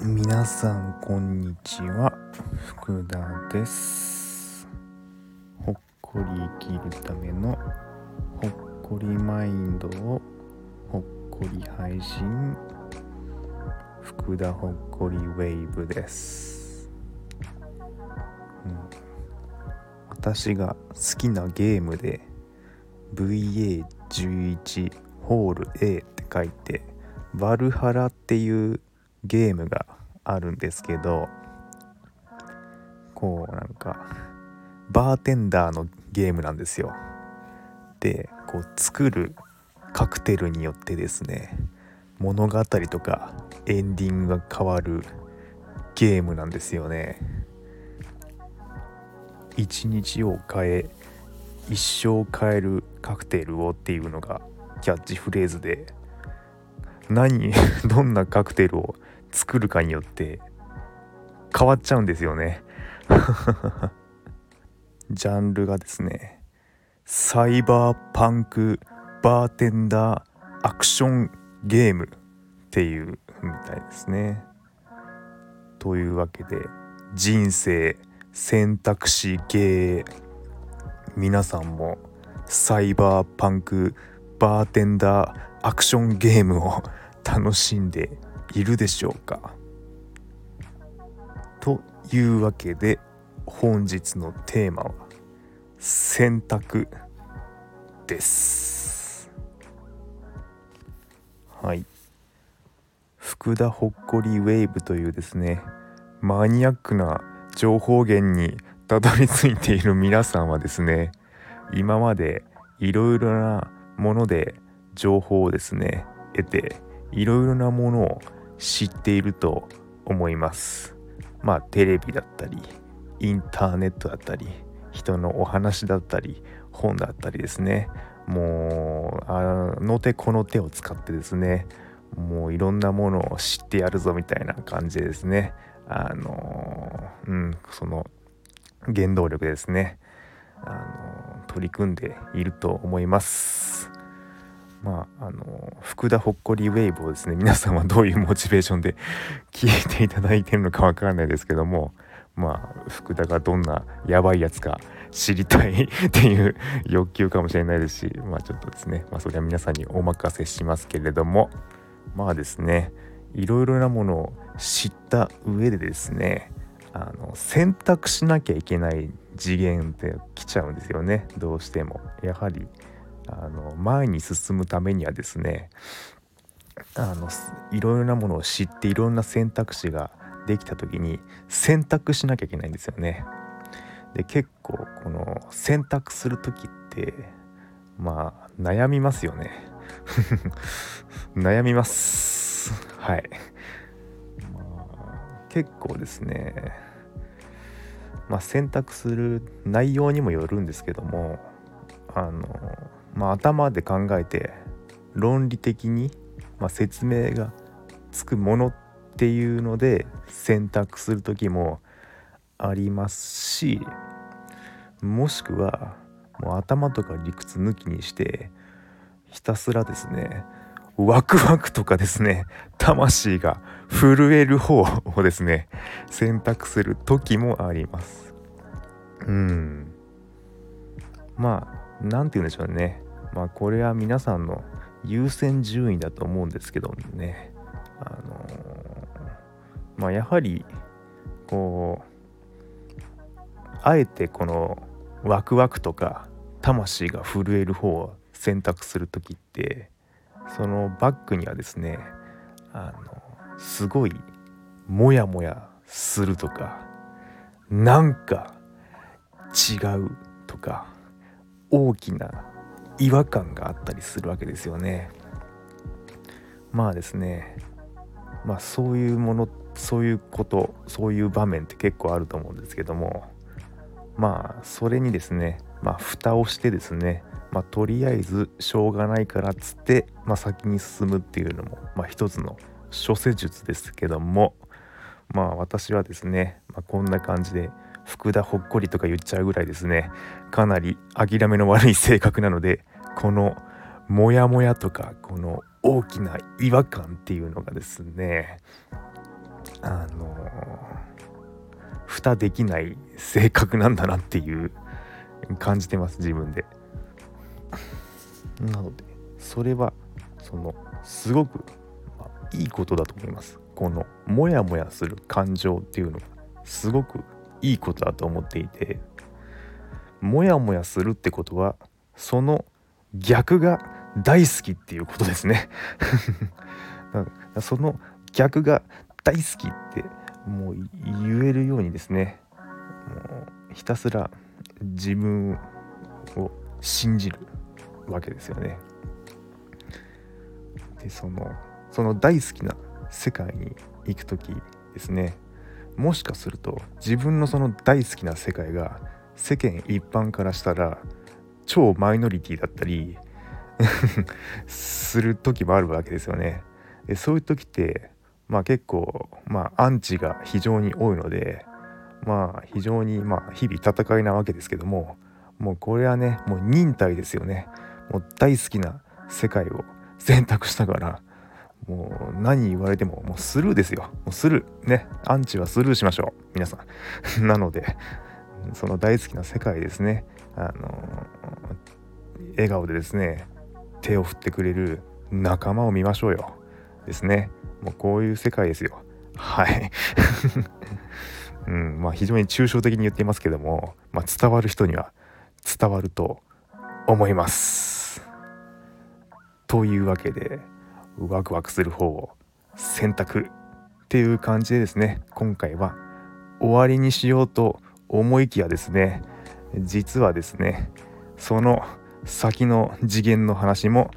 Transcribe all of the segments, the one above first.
皆さんこんにちは。福田です。ほっこり生きるためのほっこりマインドをほっこり配信。福田ほっこりウェイブです、うん、私が好きなゲームで11ホール A って書いてバルハラっていうゲームがあるんですけどこうなんかバーテンダーのゲームなんですよ。でこう作るカクテルによってですね物語とかエンディングが変わるゲームなんですよね。一日を変え一生変えるカクテルをっていうのがキャッチフレーズで何 どんなカクテルを作るかによって変わっちゃうんですよね。ジャンルがですねサイバーパンクバーテンダーアクションゲームっていうみたいですね。というわけで人生選択肢系皆さんもサイバーパンクバーテンダーアクションゲームを楽しんでいるでしょうか？というわけで本日のテーマは選択です。はい。福田ほっこりウェーブというですねマニアックな情報源にたどり着いている皆さんはですね今までいろいろなもので情報をですね得ていろいろなものを知っていると思います。まあテレビだったりインターネットだったり人のお話だったり本だったりですね。もうあの手この手を使ってですねもういろんなものを知ってやるぞみたいな感じでですね。あのうんその原動力ですね。あの取り組んでいると思います。まああの福田ほっこりウェーブをですね皆さんはどういうモチベーションで聞いていただいてるのかわからないですけどもまあ福田がどんなやばいやつか知りたいっていう欲求かもしれないですしまあちょっとですねまあそれは皆さんにお任せしますけれどもまあですねいろいろなものを知った上でですねあの選択しなきゃいけない次元って来ちゃうんですよねどうしてもやはりあの前に進むためにはですねあのいろいろなものを知っていろんな選択肢ができた時に選択しなきゃいけないんですよね。で結構この選択する時ってまあ悩みますよね。悩みます。はい。結構ですねまあ選択する内容にもよるんですけどもあのまあ頭で考えて論理的に、まあ、説明がつくものっていうので選択する時もありますしもしくはもう頭とか理屈抜きにしてひたすらですねワクワクとかですね魂が震える方をですね選択する時もあります。うん。まあ何て言うんでしょうね。まあこれは皆さんの優先順位だと思うんですけどね。あのーまあやはりこうあえてこのワクワクとか魂が震える方を選択する時ってそのバックにはですねあのすごいモヤモヤするとかなんか違うとか大きな違和感があったりするわけですよね。まあですねまあそういうものそういうことそういう場面って結構あると思うんですけどもまあそれにですねまあ蓋をしてですねまあとりあえずしょうがないからっつって、まあ、先に進むっていうのもまあ一つの諸施術ですけどもまあ私はですね、まあ、こんな感じで福田ほっこりとか言っちゃうぐらいですねかなり諦めの悪い性格なのでこのモヤモヤとかこの大きな違和感っていうのがですねあの蓋できない性格なんだなっていう感じてます自分で。なのでそれはそのすごく、いいことだと思います。このモヤモヤする感情っていうのがすごくいいことだと思っていてモヤモヤするってことはその逆が大好きっていうことですね その逆が大好きってもう言えるようにですねもうひたすら自分を信じるわけですよね。でそのその大好きな世界に行く時ですねもしかすると自分のその大好きな世界が世間一般からしたら超マイノリティだったりする時もあるわけですよね。でそういう時ってまあ結構まあアンチが非常に多いのでまあ非常にまあ日々戦いなわけですけどももうこれはねもう忍耐ですよね。もう大好きな世界を選択したからもう何言われてももうスルーですよ。もうスルー。ね。アンチはスルーしましょう。皆さん。なので、その大好きな世界ですね。あの笑顔でですね、手を振ってくれる仲間を見ましょうよ。ですね。もうこういう世界ですよ。はい。うん、まあ非常に抽象的に言っていますけども、まあ、伝わる人には伝わると思います。というわけで、ワクワクする方を選択っていう感じでですね今回は終わりにしようと思いきやですね実はですねその先の次元の話も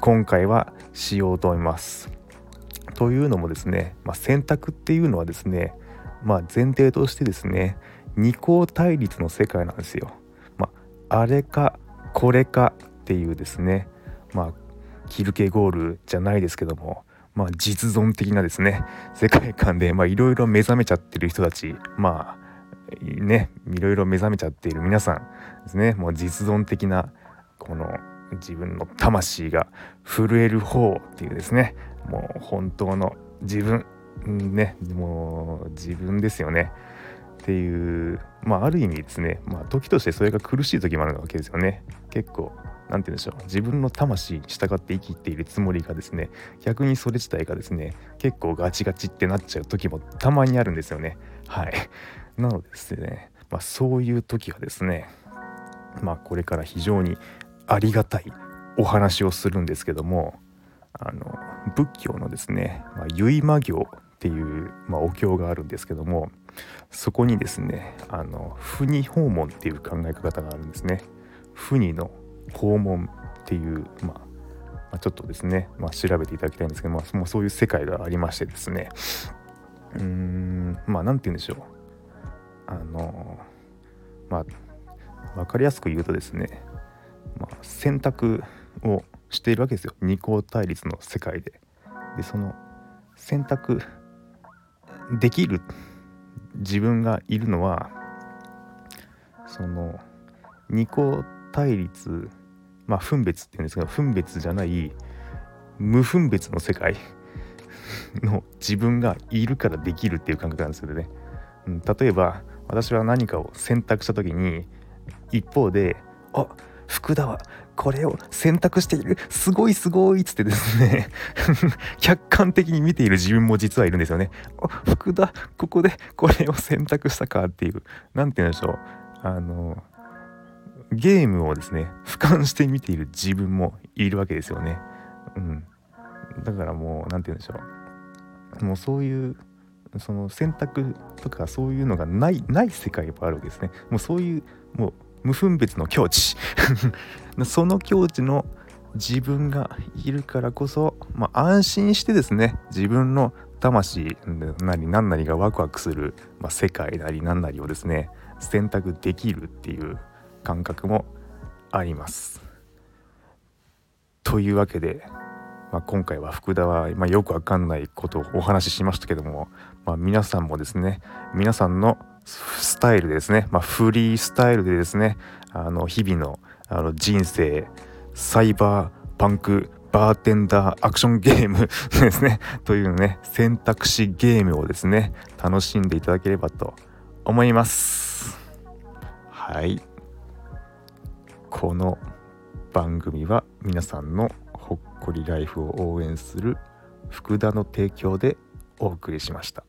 今回はしようと思います。というのもですね、まあ、選択っていうのはですね、まあ、前提としてですね二項対立の世界なんですよ。まあ、あれかこれかっていうですね、まあ、キルケゴールじゃないですけども、まあ、実存的なですね世界観でいろいろ目覚めちゃってる人たちまあねいろいろ目覚めちゃっている皆さんですねもう実存的なこの自分の魂が震える方っていうですねもう本当の自分ねもう自分ですよねっていうまあある意味ですねまあ時としてそれが苦しい時もあるわけですよね。結構何て言うんでしょう。自分の魂に従って生きているつもりがですね逆にそれ自体がですね結構ガチガチってなっちゃう時もたまにあるんですよね。はい。なのでですね、まあ、そういう時はですねまあこれから非常にありがたいお話をするんですけどもあの仏教のですね、まあ、結魔行っていう、まあ、お経があるんですけどもそこにですねあの不二訪問っていう考え方があるんですね。不二の訪問っていう、まあ、まあ、ちょっとですね、まあ、調べていただきたいんですけど、まあ、もうそういう世界がありましてですね。うーんまあ何て言うんでしょう。あのまあ分かりやすく言うとですね、まあ、選択をしているわけですよ。二項対立の世界で。でその選択できる自分がいるのはその二項対立対立まあ分別っていうんですけど分別じゃない無分別の世界 の自分がいるからできるっていう感覚なんですよね。うん、例えば私は何かを選択した時に一方で「あ福田はこれを選択しているすごいすごい」っつってですね 客観的に見ている自分も実はいるんですよね。あ福田ここでこれを選択したかっていう何て言うんでしょうあのゲームをですね俯瞰して見ている自分もいるわけですよね。うん、だからもう何て言うんでしょうもうそういうその選択とかそういうのがないない世界もあるわけですね。もうそういうもう無分別の境地 その境地の自分がいるからこそ、まあ、安心してですね自分の魂なり何なりがワクワクする、まあ、世界なり何なりをですね選択できるっていう感覚もあります。というわけで、まあ、今回は福田は、まあ、よくわかんないことをお話ししましたけども、まあ、皆さんもですね皆さんのスタイルですね、ま、フリースタイルでですねあの日々のあの人生サイバーパンクバーテンダーアクションゲームですねというね選択肢ゲームをですね楽しんでいただければと思いますはいこの番組は皆さんのほっこりライフを応援する福田の提供でお送りしました。